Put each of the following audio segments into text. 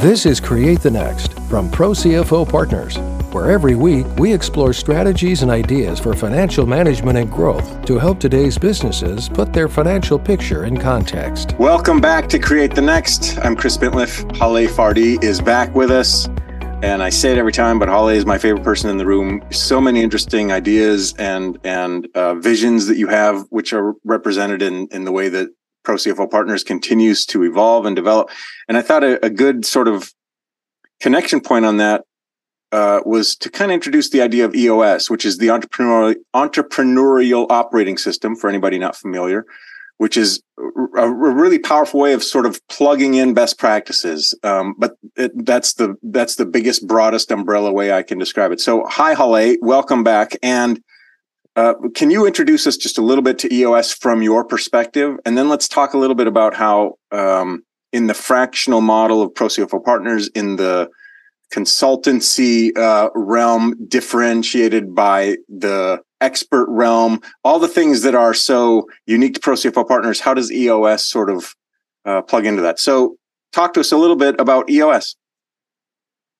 This is Create the Next from Pro CFO Partners, where every week we explore strategies and ideas for financial management and growth to help today's businesses put their financial picture in context. Welcome back to Create the Next. I'm Chris Bintliff. Haleh Fardi is back with us. And I say it every time, but Haleh is my favorite person in the room. So many interesting ideas and and uh, visions that you have, which are represented in in the way that Pro CFO Partners continues to evolve and develop. And I thought a, a good sort of connection point on that uh, was to kind of introduce the idea of EOS, which is the entrepreneurial entrepreneurial operating system for anybody not familiar, which is a, a really powerful way of sort of plugging in best practices. Um, but it, that's the that's the biggest, broadest umbrella way I can describe it. So, hi, Haleh, welcome back, and uh, can you introduce us just a little bit to EOS from your perspective? And then let's talk a little bit about how, um, in the fractional model of ProCFO Partners, in the consultancy uh, realm, differentiated by the expert realm, all the things that are so unique to ProCFO Partners, how does EOS sort of uh, plug into that? So, talk to us a little bit about EOS.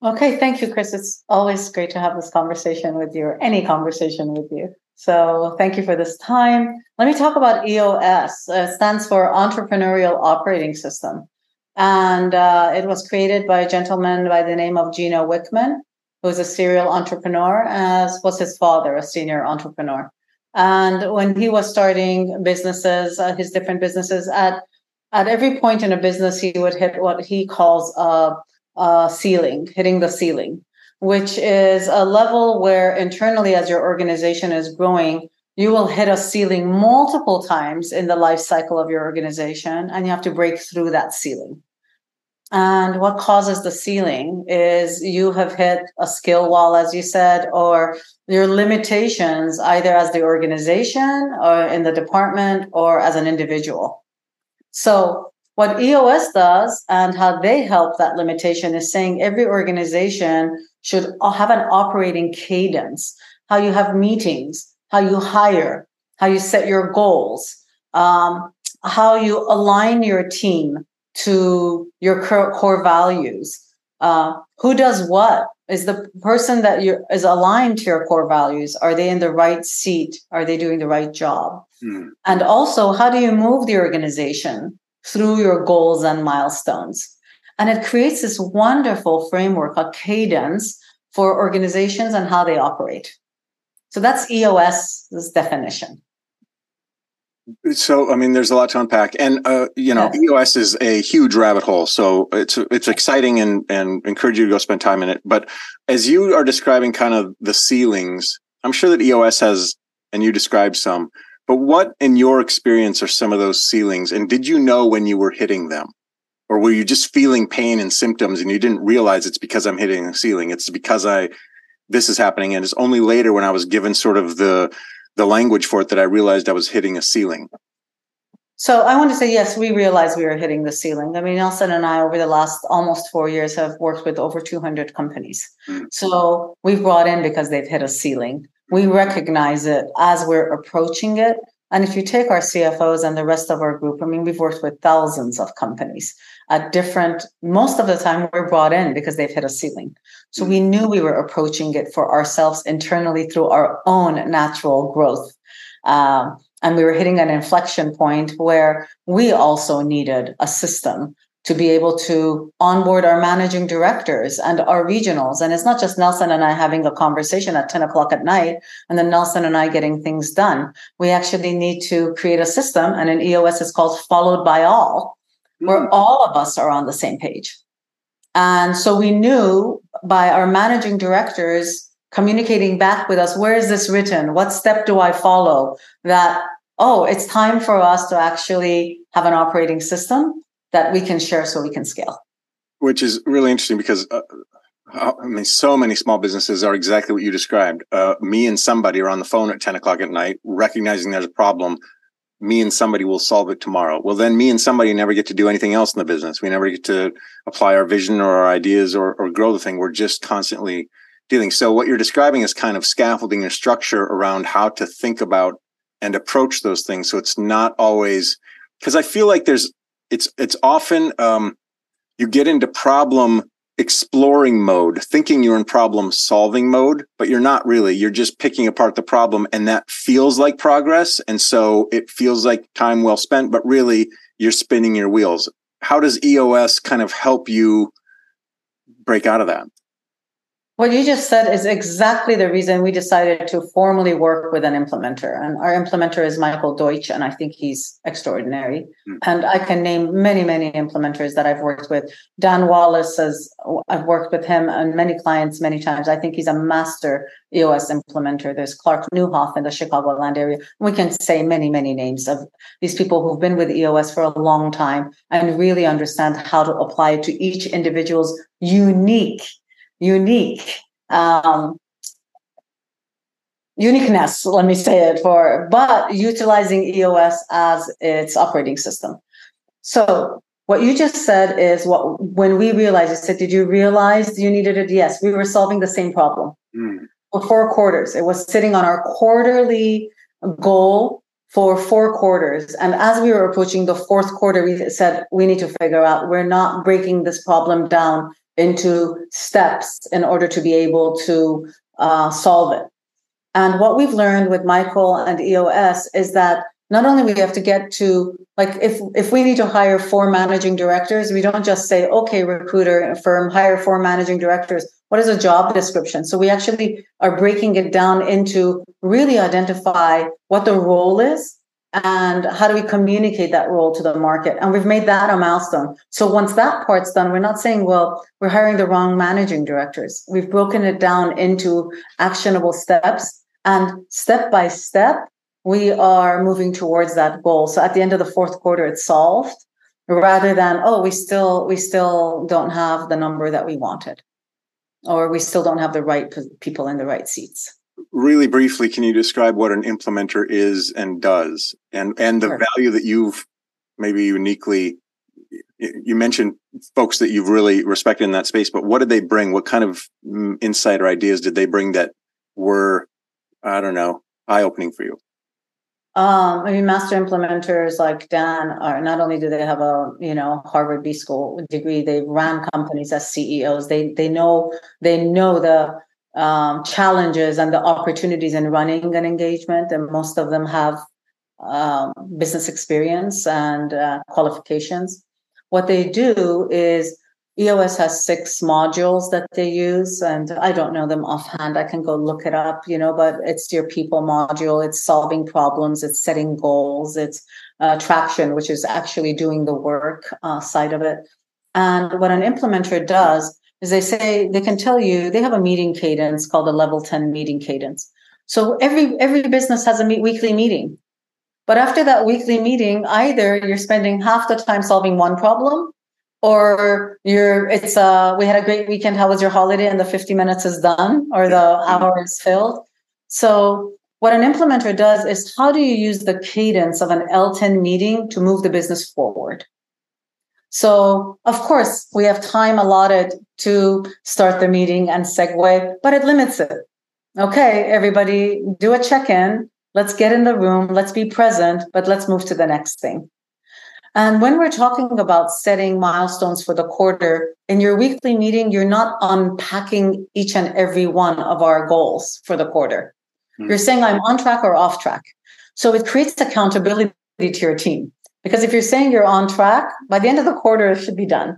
Okay, thank you, Chris. It's always great to have this conversation with you, or any conversation with you. So thank you for this time. Let me talk about EOS. Uh, stands for Entrepreneurial Operating System. And uh, it was created by a gentleman by the name of Gino Wickman, who's a serial entrepreneur, as was his father, a senior entrepreneur. And when he was starting businesses, uh, his different businesses, at at every point in a business, he would hit what he calls a, a ceiling, hitting the ceiling which is a level where internally, as your organization is growing, you will hit a ceiling multiple times in the life cycle of your organization, and you have to break through that ceiling. And what causes the ceiling is you have hit a skill wall, as you said, or your limitations, either as the organization or in the department or as an individual. So what EOS does and how they help that limitation is saying every organization should have an operating cadence, how you have meetings, how you hire, how you set your goals, um, how you align your team to your core values. Uh, who does what? Is the person that you is aligned to your core values? Are they in the right seat? Are they doing the right job? Mm. And also, how do you move the organization through your goals and milestones. And it creates this wonderful framework, a cadence for organizations and how they operate. So that's EOS's definition. So, I mean, there's a lot to unpack, and uh, you know, yes. EOS is a huge rabbit hole. So it's it's exciting, and and encourage you to go spend time in it. But as you are describing kind of the ceilings, I'm sure that EOS has, and you described some. But what, in your experience, are some of those ceilings? And did you know when you were hitting them? Or were you just feeling pain and symptoms and you didn't realize it's because I'm hitting a ceiling? It's because I, this is happening. And it's only later when I was given sort of the, the language for it that I realized I was hitting a ceiling. So I want to say, yes, we realized we were hitting the ceiling. I mean, Nelson and I, over the last almost four years, have worked with over 200 companies. Mm. So we've brought in because they've hit a ceiling we recognize it as we're approaching it. And if you take our CFOs and the rest of our group, I mean, we've worked with thousands of companies at different, most of the time we're brought in because they've hit a ceiling. So we knew we were approaching it for ourselves internally through our own natural growth. Um, and we were hitting an inflection point where we also needed a system to be able to onboard our managing directors and our regionals. And it's not just Nelson and I having a conversation at 10 o'clock at night and then Nelson and I getting things done. We actually need to create a system and an EOS is called followed by all, where mm. all of us are on the same page. And so we knew by our managing directors communicating back with us, where is this written? What step do I follow? That, oh, it's time for us to actually have an operating system that we can share so we can scale. Which is really interesting because uh, I mean, so many small businesses are exactly what you described. Uh, me and somebody are on the phone at 10 o'clock at night, recognizing there's a problem. Me and somebody will solve it tomorrow. Well, then me and somebody never get to do anything else in the business. We never get to apply our vision or our ideas or, or grow the thing. We're just constantly dealing. So what you're describing is kind of scaffolding and structure around how to think about and approach those things. So it's not always because I feel like there's it's it's often um, you get into problem exploring mode, thinking you're in problem solving mode, but you're not really. You're just picking apart the problem and that feels like progress. And so it feels like time well spent, but really you're spinning your wheels. How does EOS kind of help you break out of that? What you just said is exactly the reason we decided to formally work with an implementer. And our implementer is Michael Deutsch, and I think he's extraordinary. Mm. And I can name many, many implementers that I've worked with. Dan Wallace says I've worked with him and many clients many times. I think he's a master EOS implementer. There's Clark Newhoff in the Chicagoland area. We can say many, many names of these people who've been with EOS for a long time and really understand how to apply it to each individual's unique unique um, uniqueness, let me say it for, but utilizing EOS as its operating system. So what you just said is what when we realized, you said, did you realize you needed it? Yes, we were solving the same problem mm. for four quarters. It was sitting on our quarterly goal for four quarters. And as we were approaching the fourth quarter, we said, we need to figure out, we're not breaking this problem down into steps in order to be able to uh, solve it. And what we've learned with Michael and EOS is that not only we have to get to like if if we need to hire four managing directors, we don't just say, okay, recruiter firm, hire four managing directors. What is a job description? So we actually are breaking it down into really identify what the role is and how do we communicate that role to the market? And we've made that a milestone. So once that part's done we're not saying well we're hiring the wrong managing directors. We've broken it down into actionable steps. And step by step we are moving towards that goal. So at the end of the fourth quarter it's solved rather than oh we still we still don't have the number that we wanted or we still don't have the right people in the right seats really briefly, can you describe what an implementer is and does, and and the sure. value that you've maybe uniquely you mentioned folks that you've really respected in that space, but what did they bring? What kind of mm, insight or ideas did they bring that were, I don't know, eye opening for you? Um, I mean, master implementers like Dan are not only do they have a you know Harvard B School degree, they ran companies as CEOs. They they know they know the um, challenges and the opportunities in running an engagement, and most of them have um, business experience and uh, qualifications. What they do is EOS has six modules that they use, and I don't know them offhand. I can go look it up, you know, but it's your people module, it's solving problems, it's setting goals, it's uh, traction, which is actually doing the work uh, side of it. And what an implementer does is they say they can tell you they have a meeting cadence called a level 10 meeting cadence. So every every business has a meet, weekly meeting. But after that weekly meeting, either you're spending half the time solving one problem or you're it's uh we had a great weekend how was your holiday and the 50 minutes is done or the hour is filled. So what an implementer does is how do you use the cadence of an L10 meeting to move the business forward? So, of course, we have time allotted to start the meeting and segue, but it limits it. Okay, everybody, do a check in. Let's get in the room. Let's be present, but let's move to the next thing. And when we're talking about setting milestones for the quarter, in your weekly meeting, you're not unpacking each and every one of our goals for the quarter. Mm-hmm. You're saying I'm on track or off track. So it creates accountability to your team. Because if you're saying you're on track, by the end of the quarter, it should be done.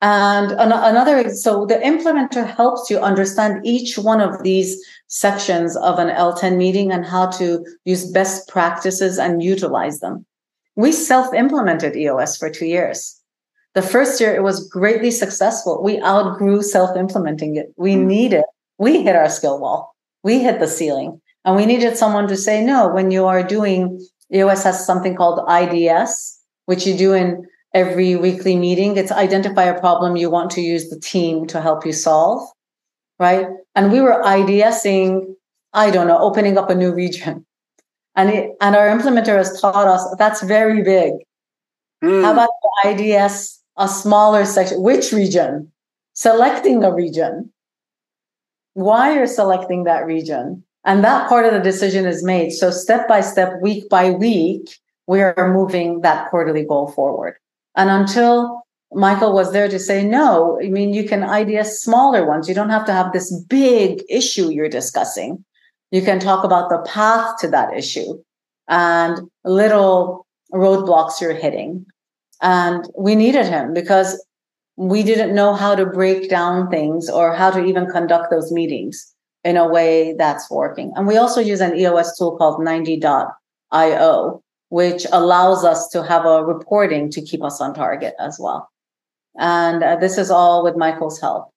And another, so the implementer helps you understand each one of these sections of an L10 meeting and how to use best practices and utilize them. We self implemented EOS for two years. The first year, it was greatly successful. We outgrew self implementing it. We mm. needed, we hit our skill wall, we hit the ceiling, and we needed someone to say, no, when you are doing EOS has something called IDS, which you do in every weekly meeting. It's identify a problem you want to use the team to help you solve, right? And we were IDSing, I don't know, opening up a new region. And, it, and our implementer has taught us that's very big. Mm. How about IDS, a smaller section? Which region? Selecting a region. Why you're selecting that region? And that part of the decision is made. So step by step, week by week, we are moving that quarterly goal forward. And until Michael was there to say, no, I mean, you can idea smaller ones. You don't have to have this big issue you're discussing. You can talk about the path to that issue and little roadblocks you're hitting. And we needed him because we didn't know how to break down things or how to even conduct those meetings in a way that's working. And we also use an EOS tool called Ninety.io, which allows us to have a reporting to keep us on target as well. And uh, this is all with Michael's help.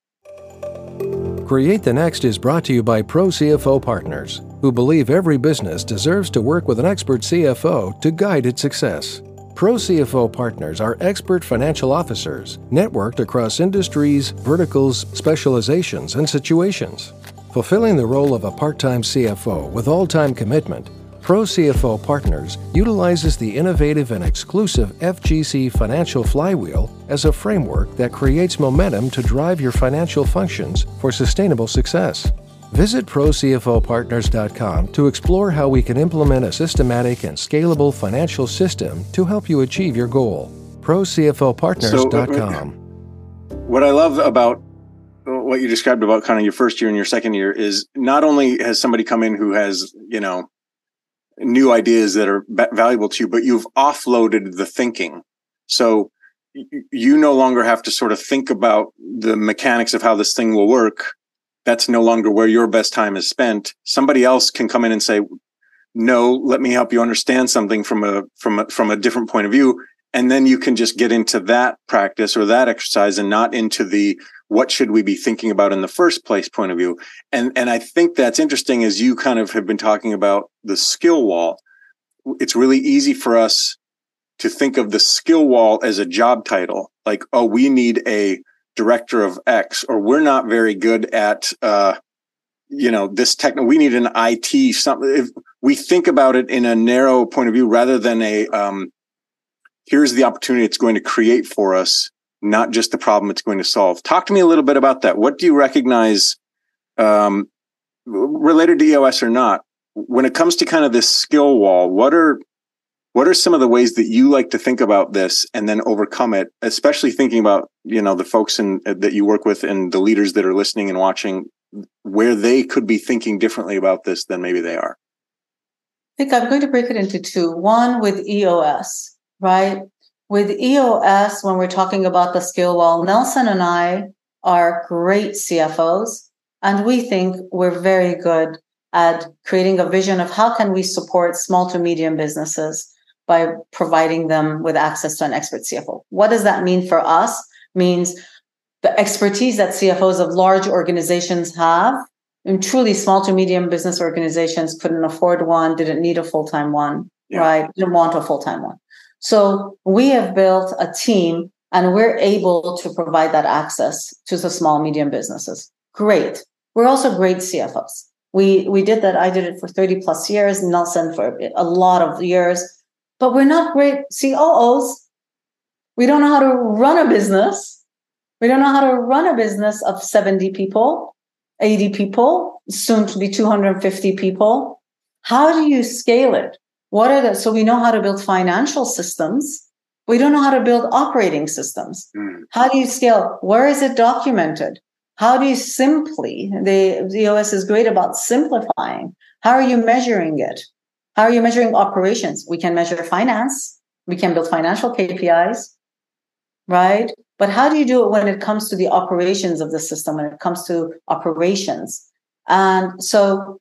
Create the Next is brought to you by Pro CFO Partners, who believe every business deserves to work with an expert CFO to guide its success. Pro CFO partners are expert financial officers networked across industries, verticals, specializations, and situations. Fulfilling the role of a part time CFO with all time commitment, Pro CFO Partners utilizes the innovative and exclusive FGC Financial Flywheel as a framework that creates momentum to drive your financial functions for sustainable success. Visit ProCFOPartners.com to explore how we can implement a systematic and scalable financial system to help you achieve your goal. ProCFOPartners.com. So, uh, what I love about what you described about kind of your first year and your second year is not only has somebody come in who has, you know, new ideas that are valuable to you, but you've offloaded the thinking. So you no longer have to sort of think about the mechanics of how this thing will work. That's no longer where your best time is spent. Somebody else can come in and say no let me help you understand something from a from a from a different point of view. And then you can just get into that practice or that exercise and not into the what should we be thinking about in the first place point of view and and i think that's interesting as you kind of have been talking about the skill wall it's really easy for us to think of the skill wall as a job title like oh we need a director of X, or we're not very good at, uh, you know, this techno. We need an IT. Something. If we think about it in a narrow point of view, rather than a, um, here's the opportunity it's going to create for us, not just the problem it's going to solve. Talk to me a little bit about that. What do you recognize, um, related to EOS or not, when it comes to kind of this skill wall? What are what are some of the ways that you like to think about this and then overcome it especially thinking about you know the folks in, that you work with and the leaders that are listening and watching where they could be thinking differently about this than maybe they are i think i'm going to break it into two one with eos right with eos when we're talking about the skill wall nelson and i are great cfos and we think we're very good at creating a vision of how can we support small to medium businesses by providing them with access to an expert CFO. What does that mean for us? Means the expertise that CFOs of large organizations have. And truly small to medium business organizations couldn't afford one, didn't need a full-time one, yeah. right? Didn't want a full-time one. So we have built a team and we're able to provide that access to the small medium businesses. Great. We're also great CFOs. We we did that. I did it for 30 plus years, Nelson for a lot of years but we're not great COOs. We don't know how to run a business. We don't know how to run a business of 70 people, 80 people, soon to be 250 people. How do you scale it? What are the, so we know how to build financial systems. We don't know how to build operating systems. Mm. How do you scale? Where is it documented? How do you simply, the, the EOS is great about simplifying. How are you measuring it? How are you measuring operations? We can measure finance. We can build financial KPIs, right? But how do you do it when it comes to the operations of the system, when it comes to operations? And so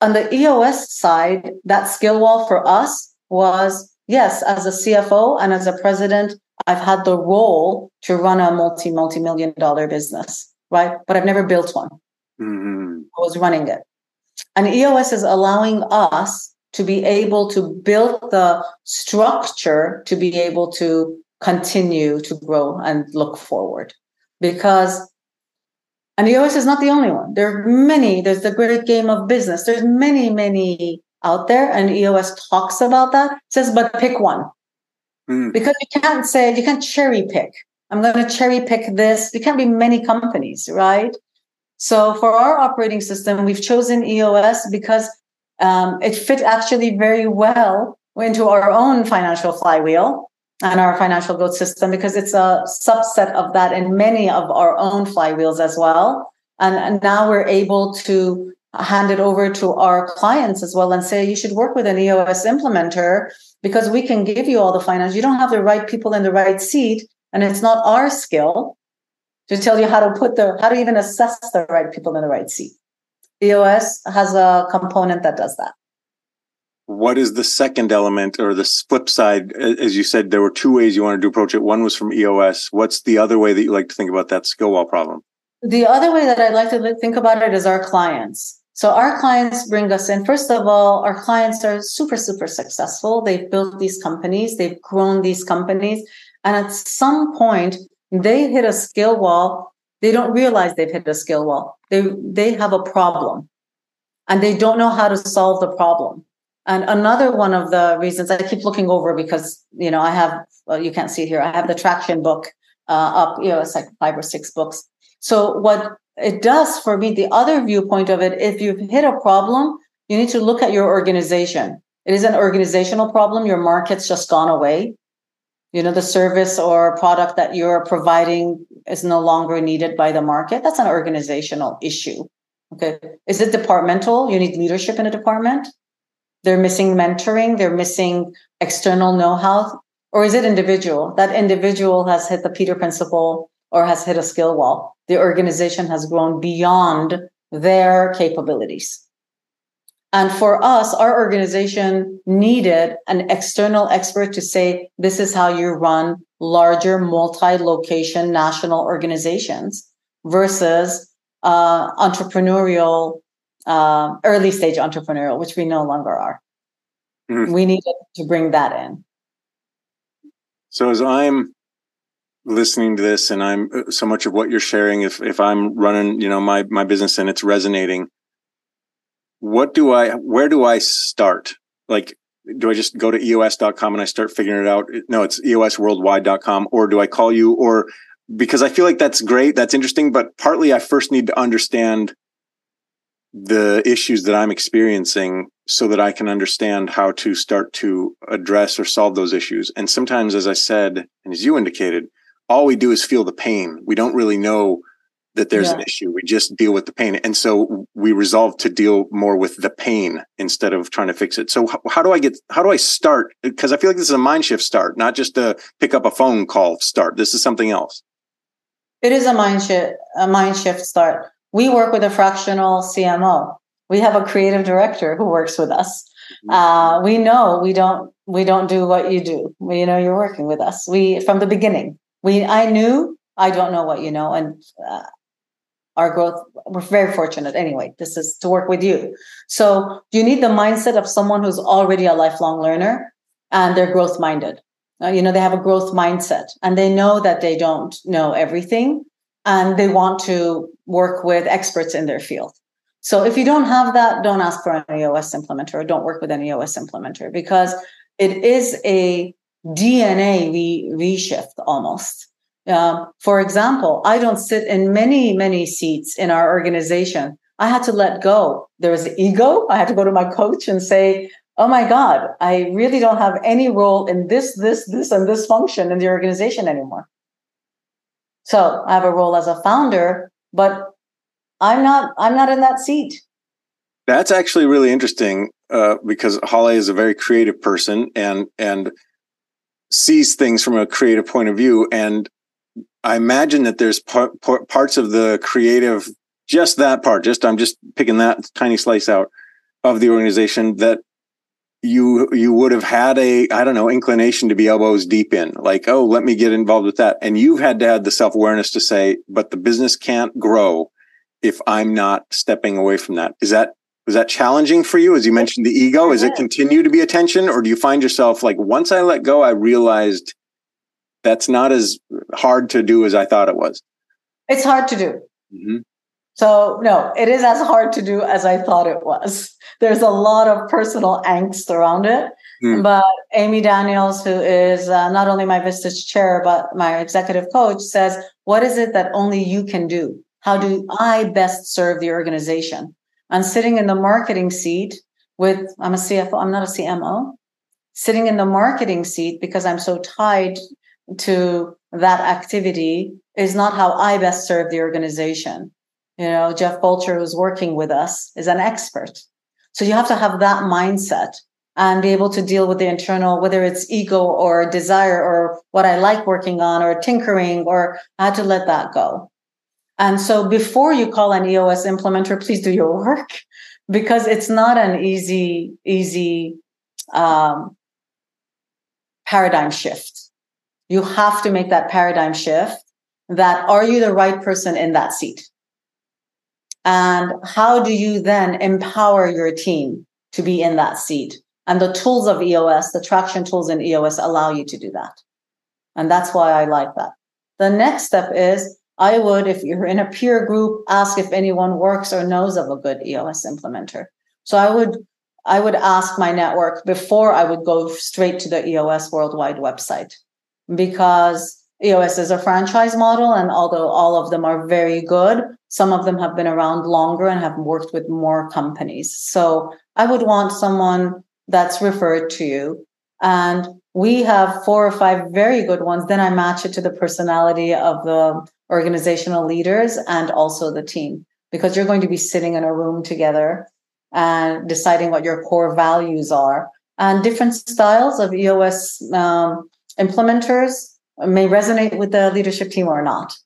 on the EOS side, that skill wall for us was yes, as a CFO and as a president, I've had the role to run a multi, multi million dollar business, right? But I've never built one. Mm-hmm. I was running it. And EOS is allowing us to be able to build the structure to be able to continue to grow and look forward. Because and EOS is not the only one. There are many. There's the great game of business. There's many, many out there, and EOS talks about that. It says, but pick one. Mm. Because you can't say, you can't cherry pick. I'm going to cherry pick this. There can't be many companies, right? So for our operating system, we've chosen EOS because um, it fit actually very well into our own financial flywheel. And our financial growth system because it's a subset of that in many of our own flywheels as well. And, and now we're able to hand it over to our clients as well and say, you should work with an EOS implementer because we can give you all the finance. You don't have the right people in the right seat, and it's not our skill to tell you how to put the how to even assess the right people in the right seat. EOS has a component that does that. What is the second element or the flip side? As you said, there were two ways you wanted to approach it. One was from EOS. What's the other way that you like to think about that skill wall problem? The other way that I'd like to think about it is our clients. So our clients bring us in. First of all, our clients are super, super successful. They've built these companies, they've grown these companies. And at some point, they hit a skill wall. They don't realize they've hit a skill wall. They, they have a problem and they don't know how to solve the problem. And another one of the reasons I keep looking over because, you know, I have, well, you can't see it here, I have the traction book uh, up, you know, it's like five or six books. So what it does for me, the other viewpoint of it, if you've hit a problem, you need to look at your organization. It is an organizational problem. Your market's just gone away. You know, the service or product that you're providing is no longer needed by the market. That's an organizational issue. Okay. Is it departmental? You need leadership in a department. They're missing mentoring. They're missing external know-how. Or is it individual? That individual has hit the Peter principle or has hit a skill wall. The organization has grown beyond their capabilities. And for us, our organization needed an external expert to say, this is how you run larger multi location national organizations versus uh, entrepreneurial, uh, early stage entrepreneurial, which we no longer are. Mm-hmm. We needed to bring that in. So as I'm listening to this and I'm uh, so much of what you're sharing, if, if I'm running, you know, my, my business and it's resonating, what do I, where do I start? Like, do I just go to eos.com and I start figuring it out? No, it's eosworldwide.com or do I call you or because I feel like that's great. That's interesting. But partly I first need to understand the issues that I'm experiencing so that I can understand how to start to address or solve those issues. And sometimes, as I said, and as you indicated, all we do is feel the pain. We don't really know that there's yeah. an issue. We just deal with the pain. And so we resolve to deal more with the pain instead of trying to fix it. So how, how do I get, how do I start? Because I feel like this is a mind shift start, not just a pick up a phone call start. This is something else. It is a mind shift, a mind shift start. We work with a fractional CMO. We have a creative director who works with us. Mm-hmm. Uh, we know we don't we don't do what you do. We, you know, you're working with us. We from the beginning. We I knew I don't know what you know, and uh, our growth. We're very fortunate. Anyway, this is to work with you. So you need the mindset of someone who's already a lifelong learner and they're growth minded. Uh, you know, they have a growth mindset and they know that they don't know everything and they want to work with experts in their field. So if you don't have that, don't ask for an EOS implementer or don't work with an EOS implementer because it is a DNA re- reshift almost. Uh, for example, I don't sit in many, many seats in our organization. I had to let go. There was ego. I had to go to my coach and say, oh my God, I really don't have any role in this, this, this, and this function in the organization anymore. So I have a role as a founder, but I'm not, I'm not in that seat. That's actually really interesting uh, because Holly is a very creative person and and sees things from a creative point of view. And I imagine that there's par- par- parts of the creative, just that part, just I'm just picking that tiny slice out of the organization that you you would have had a i don't know inclination to be elbows deep in. Like oh let me get involved with that. And you've had to have the self-awareness to say but the business can't grow if i'm not stepping away from that. Is that was that challenging for you? As you mentioned the ego is it continue to be attention or do you find yourself like once i let go i realized that's not as hard to do as i thought it was? It's hard to do. Mm-hmm. So, no, it is as hard to do as I thought it was. There's a lot of personal angst around it. Mm. But Amy Daniels, who is uh, not only my Vistage chair, but my executive coach, says, What is it that only you can do? How do I best serve the organization? I'm sitting in the marketing seat with, I'm a CFO, I'm not a CMO. sitting in the marketing seat because I'm so tied to that activity is not how I best serve the organization. You know, Jeff Bolcher, who's working with us, is an expert. So you have to have that mindset and be able to deal with the internal, whether it's ego or desire or what I like working on or tinkering, or I had to let that go. And so before you call an EOS implementer, please do your work because it's not an easy, easy um, paradigm shift. You have to make that paradigm shift that are you the right person in that seat? And how do you then empower your team to be in that seat? And the tools of EOS, the traction tools in EOS allow you to do that. And that's why I like that. The next step is I would, if you're in a peer group, ask if anyone works or knows of a good EOS implementer. So I would, I would ask my network before I would go straight to the EOS worldwide website because EOS is a franchise model. And although all of them are very good, some of them have been around longer and have worked with more companies. So I would want someone that's referred to you. And we have four or five very good ones. Then I match it to the personality of the organizational leaders and also the team because you're going to be sitting in a room together and deciding what your core values are. And different styles of EOS um, implementers may resonate with the leadership team or not.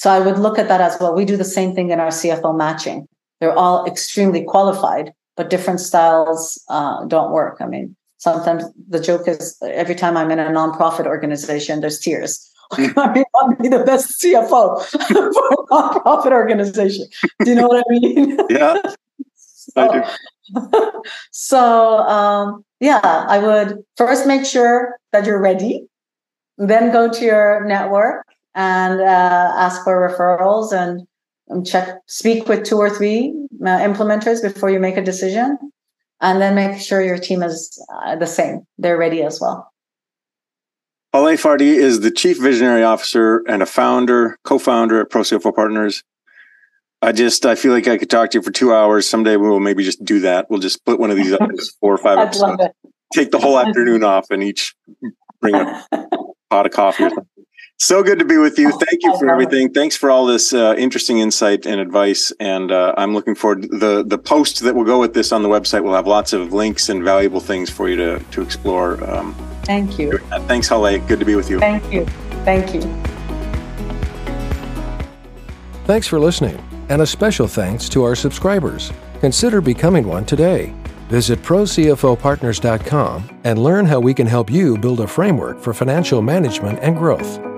So I would look at that as well. We do the same thing in our CFO matching. They're all extremely qualified, but different styles uh, don't work. I mean, sometimes the joke is every time I'm in a nonprofit organization, there's tears. I mean, I'll be the best CFO for a nonprofit organization. Do you know what I mean? Yeah, so, I do. so, um, yeah, I would first make sure that you're ready then go to your network and uh, ask for referrals and, and, check, speak with two or three uh, implementers before you make a decision. And then make sure your team is uh, the same. They're ready as well. Haleh Fardi is the chief visionary officer and a founder, co-founder at ProCFO Partners. I just I feel like I could talk to you for two hours. Someday we will maybe just do that. We'll just split one of these up into four or five episodes. Take the whole afternoon off and each bring a pot of coffee or something. So good to be with you. Thank you for everything. Thanks for all this uh, interesting insight and advice. And uh, I'm looking forward. the The post that will go with this on the website We'll have lots of links and valuable things for you to to explore. Um, Thank you. Thanks, Haleh. Good to be with you. Thank you. Thank you. Thanks for listening, and a special thanks to our subscribers. Consider becoming one today. Visit ProCFOPartners.com and learn how we can help you build a framework for financial management and growth.